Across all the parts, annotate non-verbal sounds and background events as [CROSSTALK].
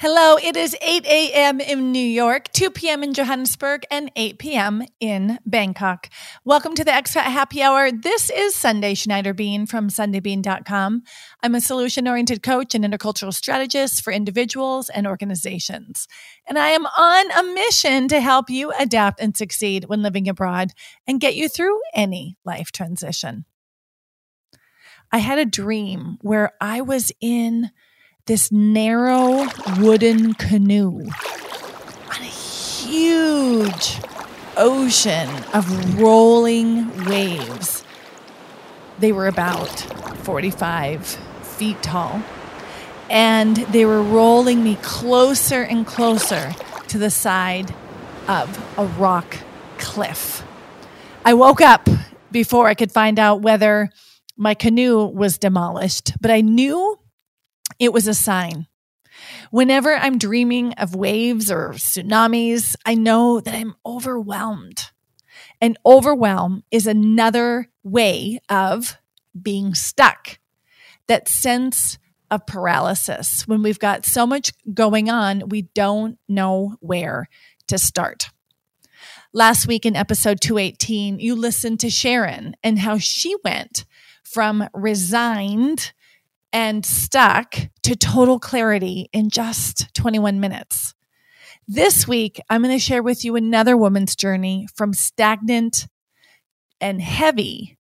Hello, it is 8 a.m. in New York, 2 p.m. in Johannesburg, and 8 p.m. in Bangkok. Welcome to the Expat Happy Hour. This is Sundae Schneider Bean from SundaeBean.com. I'm a solution oriented coach and intercultural strategist for individuals and organizations. And I am on a mission to help you adapt and succeed when living abroad and get you through any life transition. I had a dream where I was in this narrow wooden canoe on a huge ocean of rolling waves. They were about 45 feet tall. And they were rolling me closer and closer to the side of a rock cliff. I woke up before I could find out whether my canoe was demolished, but I knew it was a sign. Whenever I'm dreaming of waves or tsunamis, I know that I'm overwhelmed. And overwhelm is another way of being stuck. That sense of paralysis when we've got so much going on, we don't know where to start. Last week in episode 218, you listened to Sharon and how she went from resigned and stuck to total clarity in just 21 minutes. This week, I'm going to share with you another woman's journey from stagnant and heavy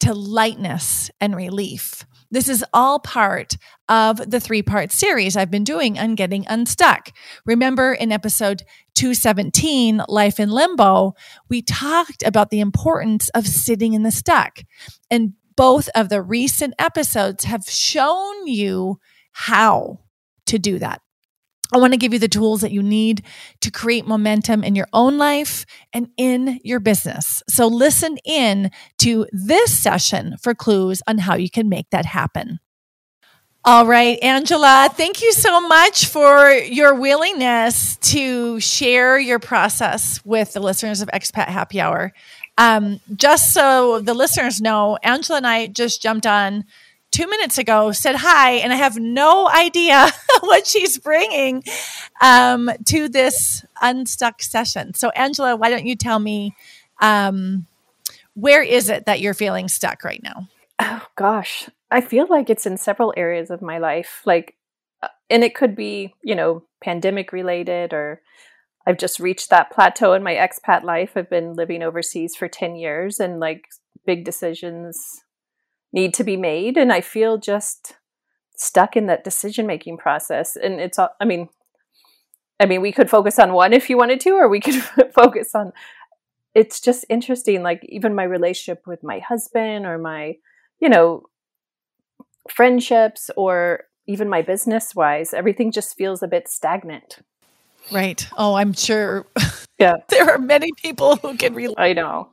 to lightness and relief. This is all part of the three part series I've been doing on getting unstuck. Remember in episode 217, Life in Limbo, we talked about the importance of sitting in the stuck and both of the recent episodes have shown you how to do that. I want to give you the tools that you need to create momentum in your own life and in your business. So listen in to this session for clues on how you can make that happen. All right, Angela, thank you so much for your willingness to share your process with the listeners of Expat Happy Hour. Um, just so the listeners know, Angela and I just jumped on two minutes ago, said hi, and I have no idea [LAUGHS] what she's bringing um, to this unstuck session. So, Angela, why don't you tell me um, where is it that you're feeling stuck right now? Oh, gosh. I feel like it's in several areas of my life. Like, uh, and it could be, you know, pandemic related or I've just reached that plateau in my expat life. I've been living overseas for 10 years and like big decisions need to be made. And I feel just stuck in that decision making process. And it's, I mean, I mean, we could focus on one if you wanted to, or we could [LAUGHS] focus on, it's just interesting. Like even my relationship with my husband or my, you know, friendships or even my business wise, everything just feels a bit stagnant. Right. Oh, I'm sure. [LAUGHS] Yeah. there are many people who can relate. I know.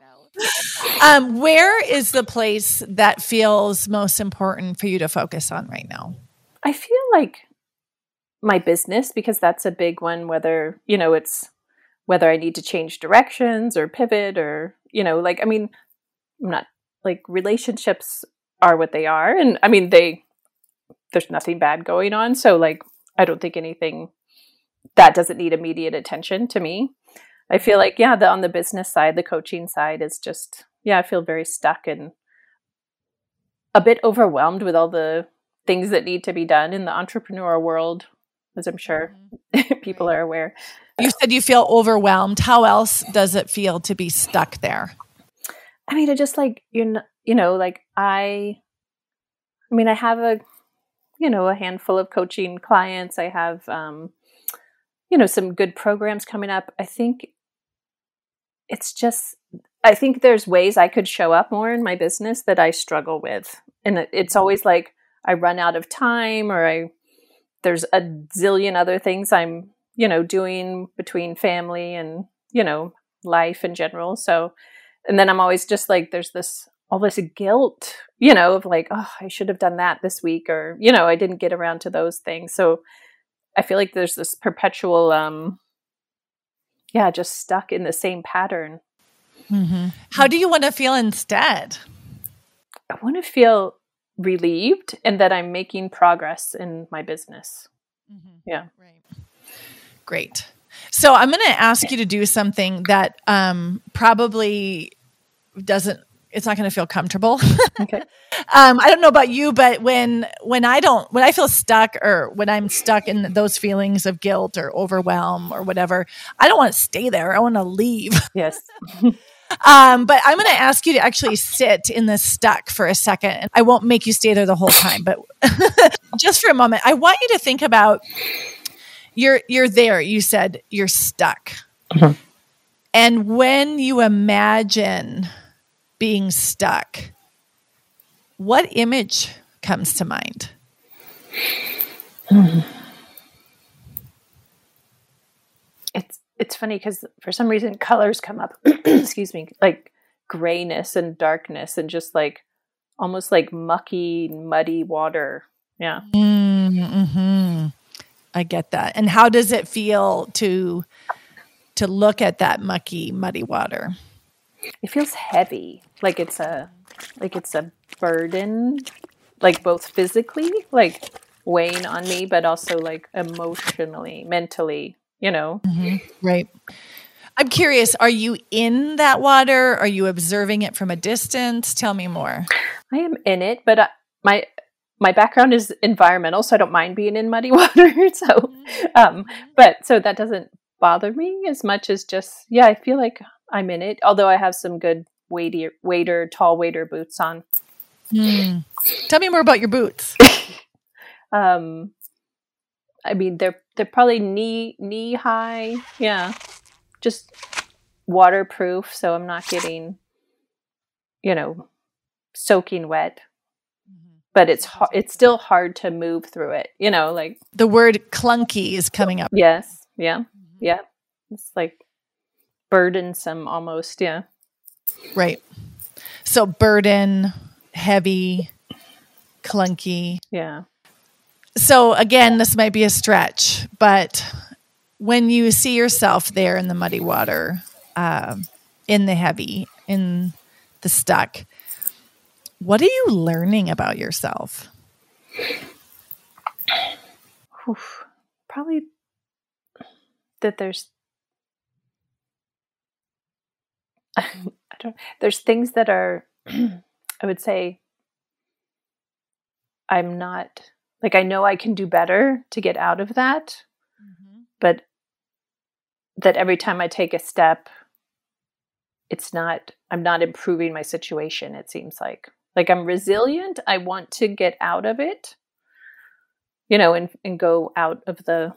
Um, where is the place that feels most important for you to focus on right now? I feel like my business because that's a big one whether, you know, it's whether I need to change directions or pivot or, you know, like I mean, I'm not like relationships are what they are and I mean they there's nothing bad going on, so like I don't think anything that doesn't need immediate attention to me. I feel like, yeah, the on the business side, the coaching side is just, yeah, I feel very stuck and a bit overwhelmed with all the things that need to be done in the entrepreneur world, as I'm sure mm-hmm. [LAUGHS] people are aware. You said you feel overwhelmed. How else does it feel to be stuck there? I mean, I just like you you know, like I, I mean, I have a, you know, a handful of coaching clients. I have, um, you know, some good programs coming up. I think it's just I think there's ways I could show up more in my business that I struggle with. And it's always like I run out of time or I there's a zillion other things I'm, you know, doing between family and, you know, life in general. So and then I'm always just like there's this all this guilt, you know, of like, oh, I should have done that this week or, you know, I didn't get around to those things. So I feel like there's this perpetual, um, yeah, just stuck in the same pattern. Mm-hmm. How do you want to feel instead? I want to feel relieved and that I'm making progress in my business. Mm-hmm. Yeah. Right. Great. So I'm going to ask you to do something that um, probably doesn't. It's not going to feel comfortable. [LAUGHS] Okay. um, I don't know about you, but when when I don't when I feel stuck or when I'm stuck in those feelings of guilt or overwhelm or whatever, I don't want to stay there. I want to leave. [LAUGHS] Yes. Um, but I'm going to ask you to actually sit in the stuck for a second. I won't make you stay there the whole time, but [LAUGHS] just for a moment, I want you to think about you're you're there. You said you're stuck, mm-hmm. and when you imagine being stuck, what image comes to mind? Mm-hmm. it's funny because for some reason colors come up [CLEARS THROAT] excuse me like grayness and darkness and just like almost like mucky muddy water yeah mm-hmm. i get that and how does it feel to to look at that mucky muddy water it feels heavy like it's a like it's a burden like both physically like weighing on me but also like emotionally mentally you know? Mm-hmm. Right. I'm curious, are you in that water? Are you observing it from a distance? Tell me more. I am in it, but I, my my background is environmental, so I don't mind being in muddy [LAUGHS] water. so, mm-hmm. um, but so that doesn't bother me as much as just yeah, I feel like I'm in it. Although I have some good weighty wader, tall wader boots on. Mm. Tell me more about your boots. [LAUGHS] um, I mean, they're they're probably knee knee high. Yeah, just waterproof, so I'm not getting, you know, soaking wet. Mm-hmm. But it's hard. It's still hard to move through it. You know, like the word clunky is coming up. Yes. Yeah. Mm-hmm. Yeah. It's like burdensome almost. Yeah. Right. So burden, heavy, clunky. Yeah. So again, this might be a stretch, but when you see yourself there in the muddy water, uh, in the heavy, in the stuck, what are you learning about yourself? Oof. Probably that there's [LAUGHS] I don't there's things that are [CLEARS THROAT] I would say I'm not like I know I can do better to get out of that, mm-hmm. but that every time I take a step, it's not, I'm not improving my situation, it seems like. Like I'm resilient. I want to get out of it, you know, and, and go out of the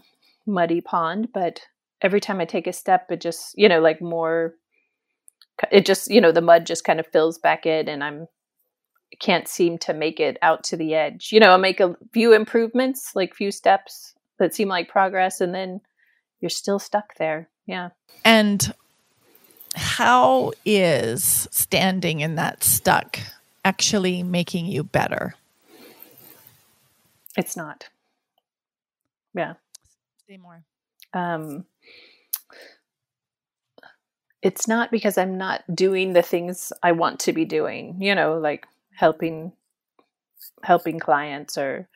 muddy pond. But every time I take a step, it just, you know, like more, it just, you know, the mud just kind of fills back in and I'm can't seem to make it out to the edge. You know, I make a few improvements, like few steps that seem like progress, and then you're still stuck there. Yeah. And how is standing in that stuck actually making you better? It's not. Yeah. Say more. Um, it's not because I'm not doing the things I want to be doing, you know, like helping helping clients or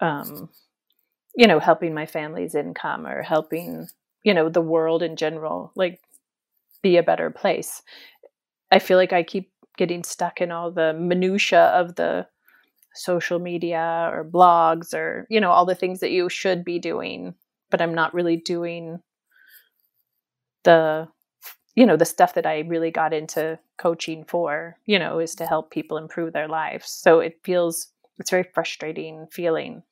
um, you know helping my family's income or helping you know the world in general like be a better place. I feel like i keep getting stuck in all the minutia of the social media or blogs or you know all the things that you should be doing but i'm not really doing the you know the stuff that i really got into coaching for you know is to help people improve their lives. So it feels it's very frustrating feeling.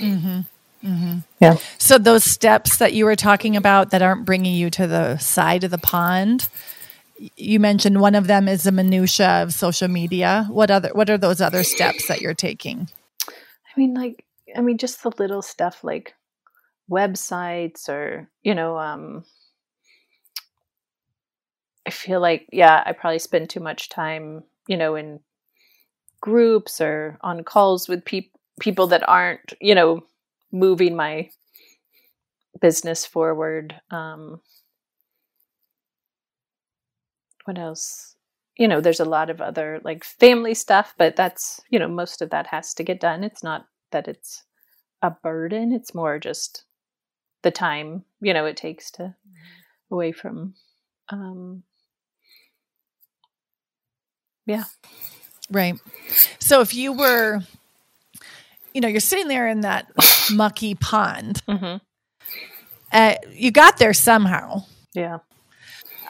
Mm-hmm. Mm-hmm. yeah. So those steps that you were talking about that aren't bringing you to the side of the pond you mentioned one of them is the minutia of social media. What other what are those other steps that you're taking? I mean like i mean just the little stuff like websites or you know um I feel like, yeah, I probably spend too much time, you know, in groups or on calls with pe- people that aren't, you know, moving my business forward. Um, what else? You know, there's a lot of other like family stuff, but that's, you know, most of that has to get done. It's not that it's a burden. It's more just the time, you know, it takes to away from um yeah. Right. So if you were you know, you're sitting there in that mucky pond. Mm-hmm. Uh, you got there somehow. Yeah.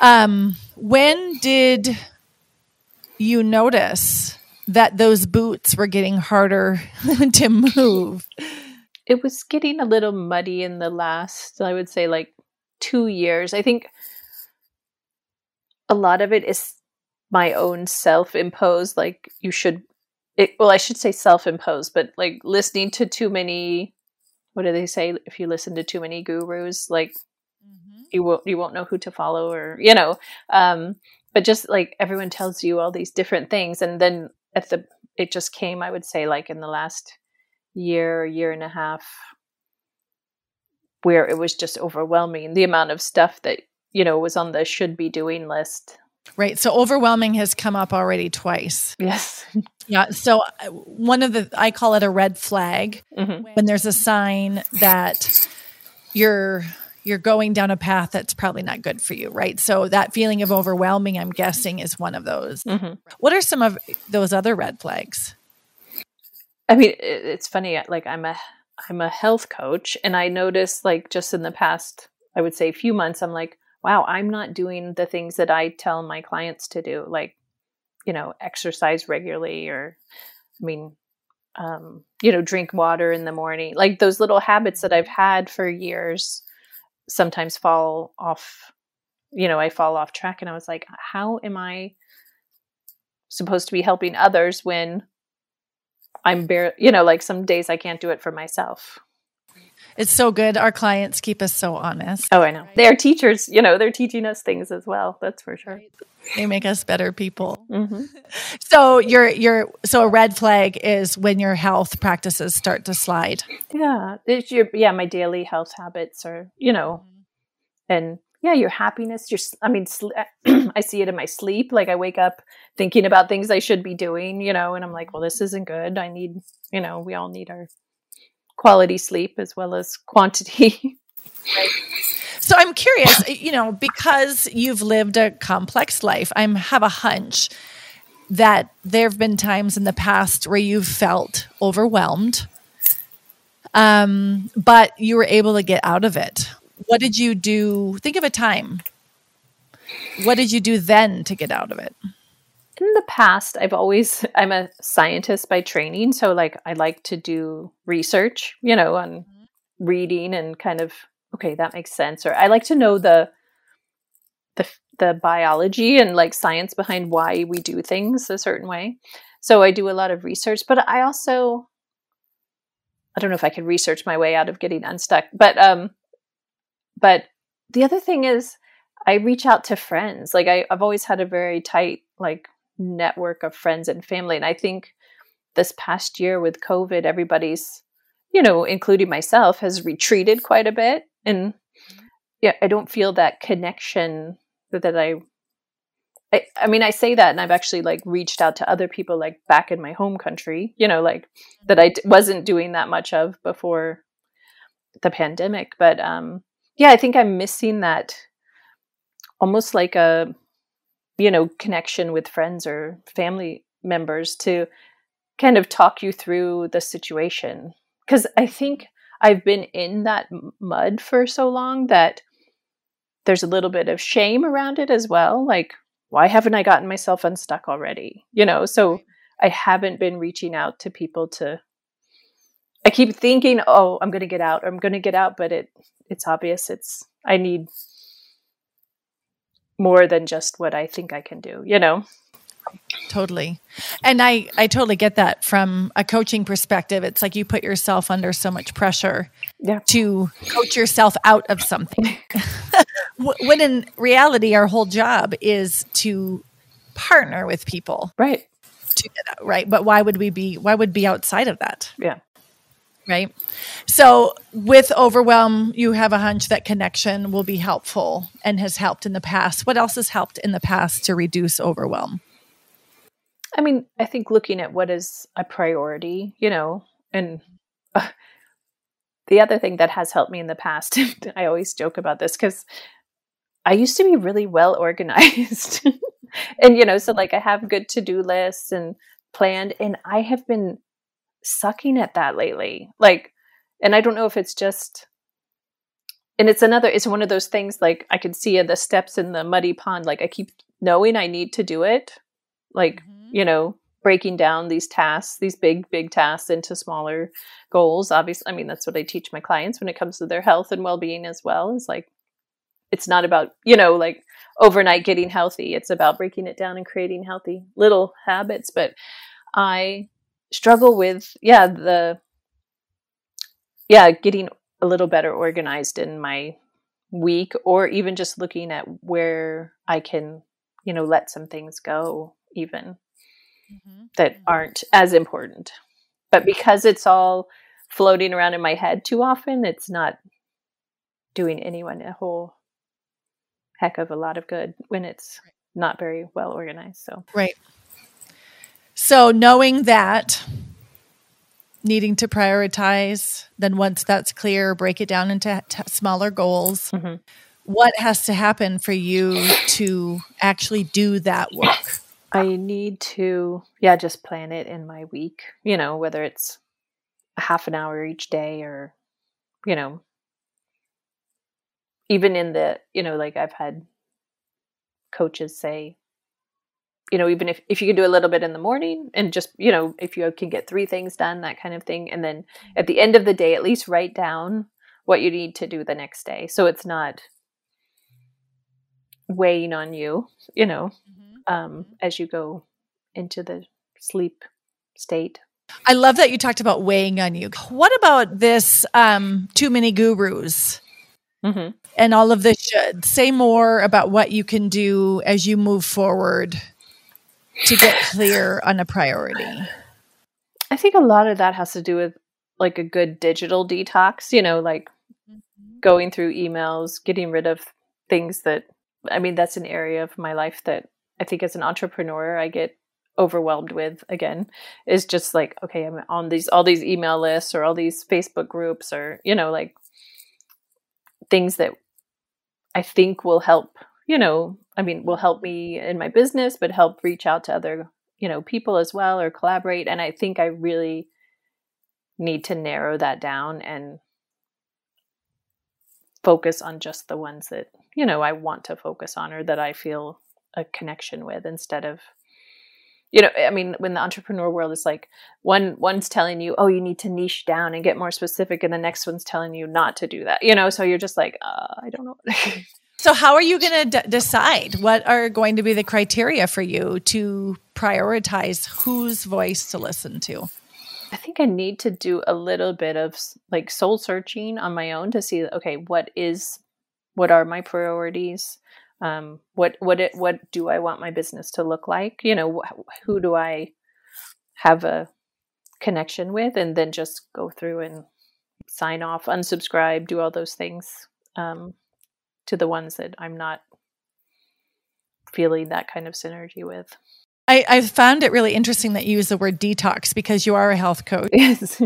Um, when did you notice that those boots were getting harder [LAUGHS] to move? It was getting a little muddy in the last, I would say, like two years. I think a lot of it is my own self imposed, like, you should it, well, I should say self-imposed, but like listening to too many. What do they say? If you listen to too many gurus, like mm-hmm. you won't you won't know who to follow, or you know. Um, but just like everyone tells you all these different things, and then at the it just came. I would say like in the last year, year and a half, where it was just overwhelming the amount of stuff that you know was on the should be doing list Right. So overwhelming has come up already twice. Yes. Yeah. So uh, one of the, I call it a red flag mm-hmm. when there's a sign that you're, you're going down a path that's probably not good for you. Right. So that feeling of overwhelming, I'm guessing, is one of those. Mm-hmm. What are some of those other red flags? I mean, it's funny. Like I'm a, I'm a health coach and I noticed like just in the past, I would say few months, I'm like, wow, I'm not doing the things that I tell my clients to do, like, you know, exercise regularly or, I mean, um, you know, drink water in the morning. Like those little habits that I've had for years sometimes fall off, you know, I fall off track. And I was like, how am I supposed to be helping others when I'm bare, you know, like some days I can't do it for myself. It's so good. Our clients keep us so honest. Oh, I know. They're teachers, you know, they're teaching us things as well. That's for sure. They make us better people. Mm-hmm. [LAUGHS] So your your so a red flag is when your health practices start to slide. Yeah, it's your yeah. My daily health habits are you know, and yeah, your happiness. Your I mean, sl- [CLEARS THROAT] I see it in my sleep. Like I wake up thinking about things I should be doing, you know, and I'm like, well, this isn't good. I need, you know, we all need our quality sleep as well as quantity. So I'm curious, you know, because you've lived a complex life, I have a hunch that there have been times in the past where you've felt overwhelmed, um, but you were able to get out of it. What did you do? Think of a time. What did you do then to get out of it? In the past i've always i'm a scientist by training so like i like to do research you know on mm-hmm. reading and kind of okay that makes sense or i like to know the the the biology and like science behind why we do things a certain way so i do a lot of research but i also i don't know if i could research my way out of getting unstuck but um but the other thing is i reach out to friends like I, i've always had a very tight like network of friends and family. And I think this past year with COVID, everybody's, you know, including myself, has retreated quite a bit. And yeah, I don't feel that connection that, I, I, I mean, I say that, and I've actually like reached out to other people, like back in my home country, you know, like that I wasn't doing that much of before the pandemic. But um, yeah, I think I'm missing that almost like a you know connection with friends or family members to kind of talk you through the situation. Because i think i've been in that mud for so long that there's a little bit of shame around it as well like why haven't i gotten myself unstuck already? You know so i haven't been reaching out to people to i keep thinking oh i'm going to get out i'm going to get out but it it's obvious it's i need more than just what I think I can do, you know? Totally. And I, I totally get that from a coaching perspective. It's like you put yourself under so much pressure yeah. to coach yourself out of something. [LAUGHS] when in reality, our whole job is to partner with people. Right. To get out, right. But why would we be, why would be outside of that? Yeah right? So, with overwhelm, you have a hunch that connection will be helpful and has helped in the past. What else has helped in the past to reduce overwhelm? I mean, I think looking at what is a priority, you know, and uh, the other thing that has helped me in the past, [LAUGHS] I always joke about this because I used to be really well organized. [LAUGHS] and, you know, so like I have good to do lists and planned, and I have been sucking at that lately. Like, and I don't know if it's just, and it's another, it's one of those things like I can see the steps in the muddy pond. Like I keep knowing I need to do it. Like, mm-hmm. you know, breaking down these tasks, these big, big tasks into smaller goals. Obviously, I mean, that's what I teach my clients when it comes to their health and well being as well. Is like, it's not about, you know, like overnight getting healthy. It's about breaking it down and creating healthy little habits. But I struggle with, yeah, the, yeah, getting a little better organized in my week or even just looking at where I can, you know, let some things go even mm-hmm. that mm-hmm. aren't as important. But because it's all floating around in my head too often, it's not doing anyone a whole heck of a lot of good when it's not very well organized. So, right. So, knowing that, needing to prioritize, then once that's clear, break it down into t- smaller goals. Mm-hmm. What has to happen for you to actually do that work? I need to, yeah, just plan it in my week, you know, whether it's a half an hour each day or, you know, even in the, you know, like I've had coaches say, you know, even if, if you can do a little bit in the morning and just, you know, if you can get three things done, that kind of thing. And then at the end of the day, at least write down what you need to do the next day. So it's not weighing on you, you know, mm-hmm um, as you go into the sleep state. I love that you talked about weighing on you. What about this um, too many gurus mm-hmm. and all of this should? Say more about what you can do as you move forward to get clear on a priority. I think a lot of that has to do with like a good digital detox, you know, like mm-hmm. going through emails, getting rid of things that I mean, that's an area of my life that I think as an entrepreneur, I get overwhelmed with again is just like okay i'm on these all these email lists or all these facebook groups or you know like things that i think will help you know i mean will help me in my business but help reach out to other you know people as well or collaborate. And i think i really need to narrow that down and focus on just the ones that you know i want to focus on or that i feel a connection with instead of you know i mean when the entrepreneur world is like one one's telling you oh you need to niche down and get more specific and the next one's telling you not to do that you know? So you're just like uh, i don't know so how are you going to d- decide what are going to be the criteria for you to prioritize whose voice to listen to? I think i need to do a little bit of like soul searching on my own to see okay what is what are my priorities? Um, what what it, what do I want my business to look like? You know, wh- who do I have a connection with, and then just go through and sign off, unsubscribe, do all those things. Um, to the ones that I'm not feeling that kind of synergy with. I, I found it really interesting that you use the word detox because you are a health coach. Yes.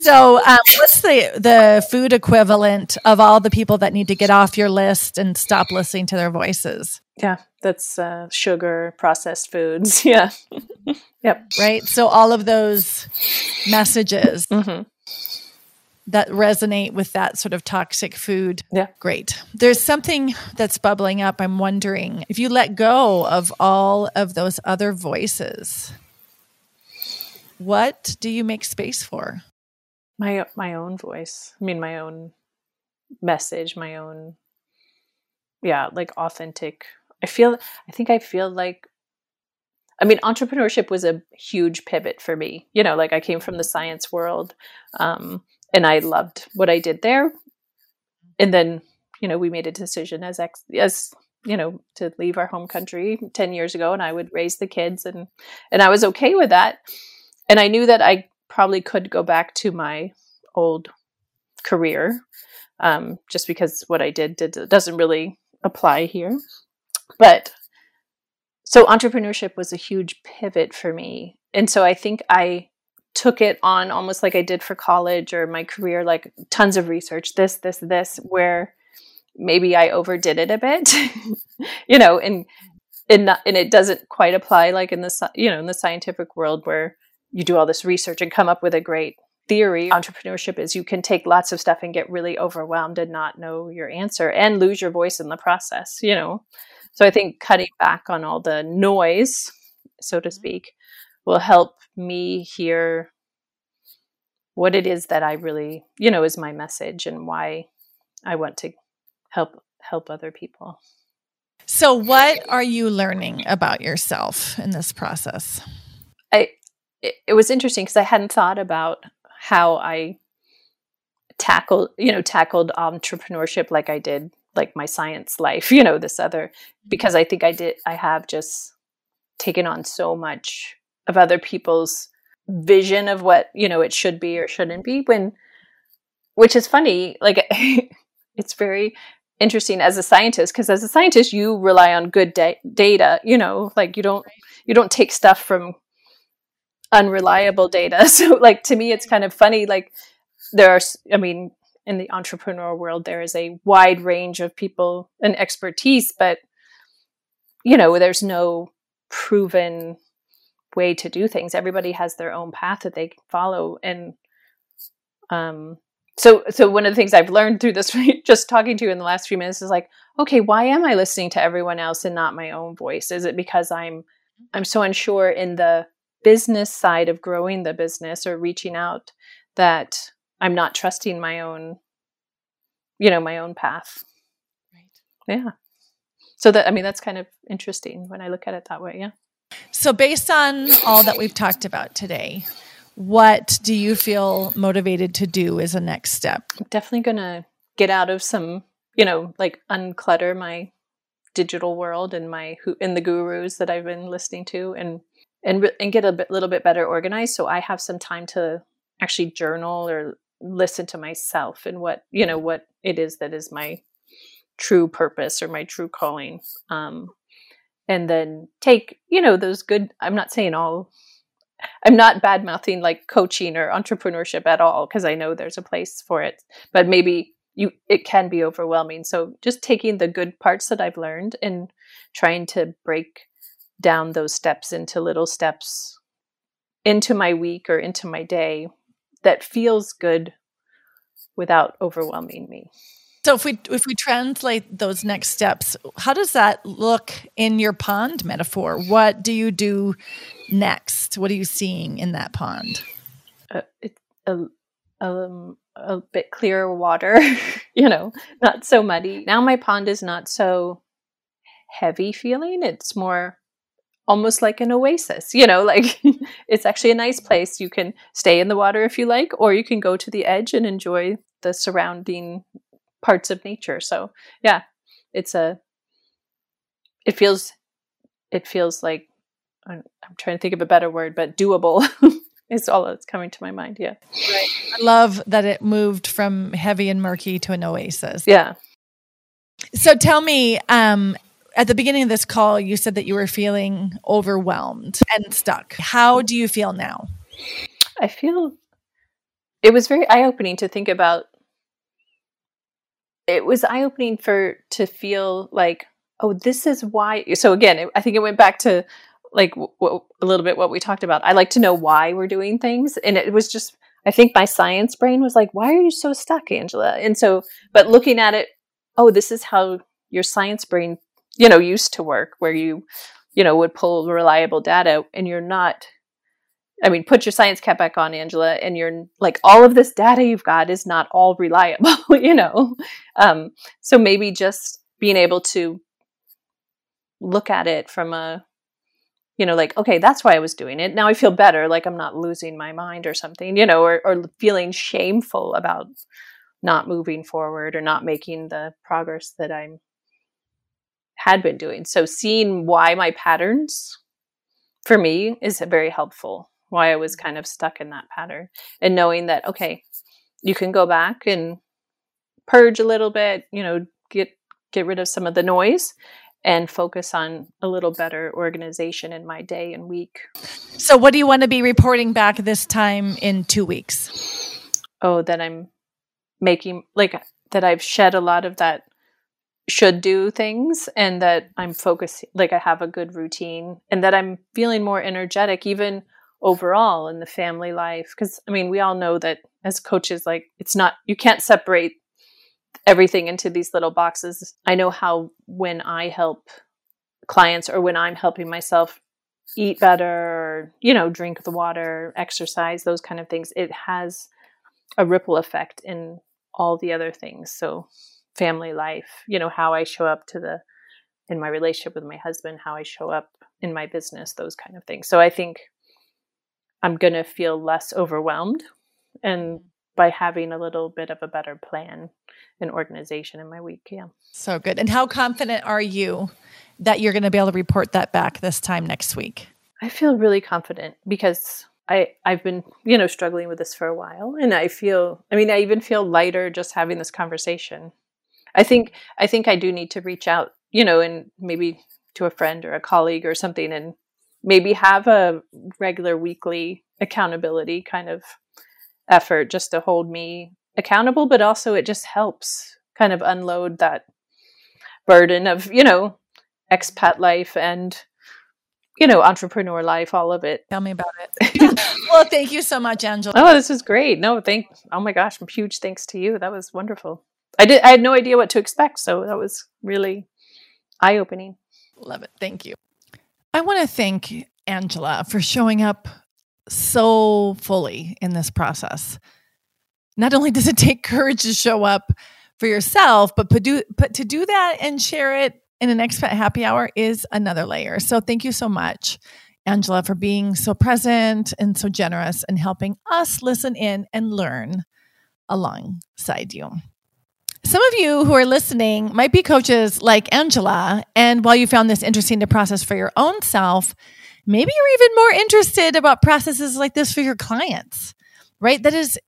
So, um, what's the the food equivalent of all the people that need to get off your list and stop listening to their voices? Yeah, that's uh, sugar, processed foods. [LAUGHS] Yeah, yep. Right. So all of those messages mm-hmm. That resonate with that sort of toxic food. Yeah, great. There's something that's bubbling up. I'm wondering if you let go of all of those other voices. What do you make space for? my my own voice i mean my own message my own yeah like authentic i feel i think i feel like i mean entrepreneurship was a huge pivot for me you know like i came from the science world um, and i loved what i did there and then you know we made a decision as ex as you know to leave our home country 10 years ago and i would raise the kids and and i was okay with that and i knew that i probably could go back to my old career um, just because what I did, did doesn't really apply here. But so entrepreneurship was a huge pivot for me. And so I think I took it on almost like I did for college or my career, like tons of research, this, this, this, where maybe I overdid it a bit, [LAUGHS] you know, and and, not, and it doesn't quite apply like in the you know in the scientific world where you do all this research and come up with a great theory. Entrepreneurship is you can take lots of stuff and get really overwhelmed and not know your answer and lose your voice in the process, you know. So I think cutting back on all the noise, so to mm-hmm. speak, will help me hear what it is that I really, you know, is my message and why I want to help help other people. So what are you learning about yourself in this process? I it, it was interesting because I hadn't thought about how I tackled, you know, tackled entrepreneurship like I did like my science life, you know, this other because I think I did I have just taken on so much of other people's vision of what you know it should be or shouldn't be when which is funny like [LAUGHS] it's very interesting as a scientist because as a scientist you rely on good da- data you know like you don't you don't take stuff from unreliable data. [LAUGHS] So like to me it's kind of funny like there are i mean in the entrepreneur world there is a wide range of people and expertise but you know there's no proven way to do things. Everybody has their own path that they follow, and um, so so one of the things I've learned through this, [LAUGHS] just talking to you in the last few minutes, is like, okay, why am I listening to everyone else and not my own voice? Is it because I'm I'm so unsure in the business side of growing the business or reaching out that I'm not trusting my own, you know, my own path. Right. Yeah. So that I mean that's kind of interesting when I look at it that way. Yeah. So, based on all that we've talked about today, what do you feel motivated to do as a next step? I'm definitely going to get out of some, you know, like unclutter my digital world and my in the gurus that I've been listening to and and and get a bit, little bit better organized so I have some time to actually journal or listen to myself and what, you know, what it is that is my true purpose or my true calling. Um, and then take you know those good i'm not saying all i'm not bad mouthing like coaching or entrepreneurship at all because i know there's a place for it but maybe you it can be overwhelming. So just taking the good parts that i've learned and trying to break down those steps into little steps into my week or into my day that feels good without overwhelming me so if we if we translate those next steps, how does that look in your pond metaphor? What do you do next? What are you seeing in that pond? Uh, it's a, um, a bit clearer water, [LAUGHS] you know, not so muddy. Now my pond is not so heavy feeling. It's more almost like an oasis, you know, [LAUGHS] like it's actually a nice place. You can stay in the water if you like, or you can go to the edge and enjoy the surrounding parts of nature. So yeah, it's a it feels it feels like I'm, trying to think of a better word, but doable [LAUGHS] is all that's coming to my mind. Yeah. Right. I love that it moved from heavy and murky to an oasis. Yeah. So tell me, um, at the beginning of this call, you said that you were feeling overwhelmed and stuck. How do you feel now? I feel it was very eye opening to think about it was eye opening for to feel like, oh, this is why. So again, it, I think it went back to like w- w- a little bit what we talked about. I like to know why we're doing things, and it was just I think my science brain was like, why are you so stuck, Angela? And so, but looking at it, oh, this is how your science brain, you know, used to work, where you, you know, would pull reliable data, and you're not I mean, put your science cap back on, Angela, and you're like, all of this data you've got is not all reliable, [LAUGHS] you know? Um, so maybe just being able to look at it from a, you know, like, okay, that's why I was doing it. Now I feel better, like I'm not losing my mind or something, you know, or, or feeling shameful about not moving forward or not making the progress that I'm had been doing. So seeing why my patterns for me is very helpful why I was kind of stuck in that pattern and knowing that, okay, you can go back and purge a little bit, you know, get, get rid of some of the noise and focus on a little better organization in my day and week. So, what do you want to be reporting back this time in two weeks? Oh, that I'm making, like, that I've shed a lot of that should do things and that I'm focusing, like, I have a good routine and that I'm feeling more energetic, even overall in the family life. Because, I mean, we all know that as coaches, like, it's not, you can't separate everything into these little boxes. I know how when I help clients or when I'm helping myself eat better, you know, drink the water, exercise, those kind of things, it has a ripple effect in all the other things. So, family life, you know, how I show up to the in my relationship with my husband, how I show up in my business, those kind of things. So, I think I'm going to feel less overwhelmed and mm-hmm. by having a little bit of a better plan and organization in my week. Yeah. So good. And how confident are you that you're going to be able to report that back this time next week? I feel really confident because I I've been, you know, struggling with this for a while and I feel I mean, I even feel lighter just having this conversation. I think I think I do need to reach out, you know, and maybe to a friend or a colleague or something and maybe have a regular weekly accountability kind of effort just to hold me accountable, but also it just helps kind of unload that burden of, you know, expat life and you know, entrepreneur life, all of it. Tell me about it. [LAUGHS] [LAUGHS] well, thank you so much, Angela. Oh, this is great. No, thank oh my gosh, huge thanks to you. That was wonderful. I did I had no idea what to expect, so that was really eye opening. Love it. Thank you. I want to thank Angela for showing up so fully in this process. Not only does it [LAUGHS] take courage to show up for yourself, but, do, but to do that and share it in an expat happy hour is another layer. So thank you so much, Angela, for being so present and so generous and helping us listen in and learn alongside you. Some of you who are listening might be coaches like Angela, and while you found this interesting to process for your own self, maybe you're even more interested about processes like this for your clients, right? That is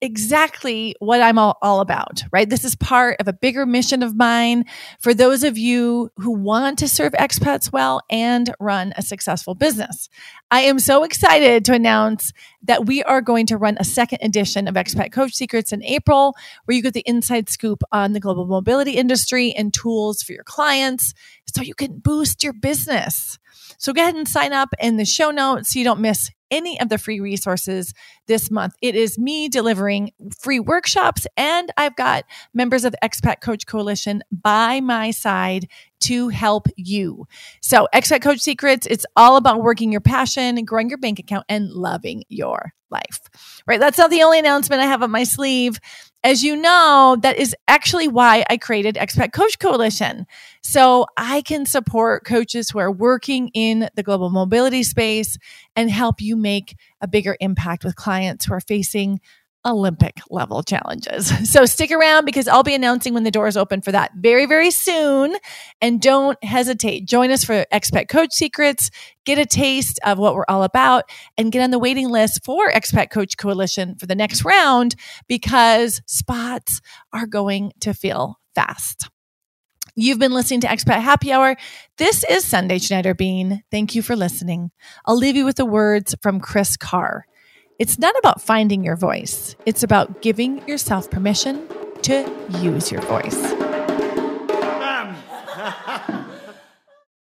exactly what I'm all, all, about, right? This is part of a bigger mission of mine for those of you who want to serve expats well and run a successful business. I am so excited to announce that we are going to run a second edition of Expat Coach Secrets in April, where you get the inside scoop on the global mobility industry and tools for your clients so you can boost your business. So go ahead and sign up in the show notes so you don't miss any of the free resources this month. It is me delivering free workshops, and I've got members of the Expat Coach Coalition by my side to help you. So, Expat Coach Secrets, it's all about working your passion, growing your bank account, and loving your life. Right? That's not the only announcement I have up my sleeve. As you know, that is actually why I created Expat Coach Coalition. So I can support coaches who are working in the global mobility space and help you make a bigger impact with clients who are facing Olympic level challenges. [LAUGHS] So stick around because I'll be announcing when the doors open for that very, very soon. And don't hesitate. Join us for Expat Coach Secrets, get a taste of what we're all about, and get on the waiting list for Expat Coach Coalition for the next round because spots are going to fill fast. You've been listening to Expat Happy Hour. This is Sundae Schneider Bean. Thank you for listening. I'll leave you with the words from Chris Carr. It's not about finding your voice, it's about giving yourself permission to use your voice.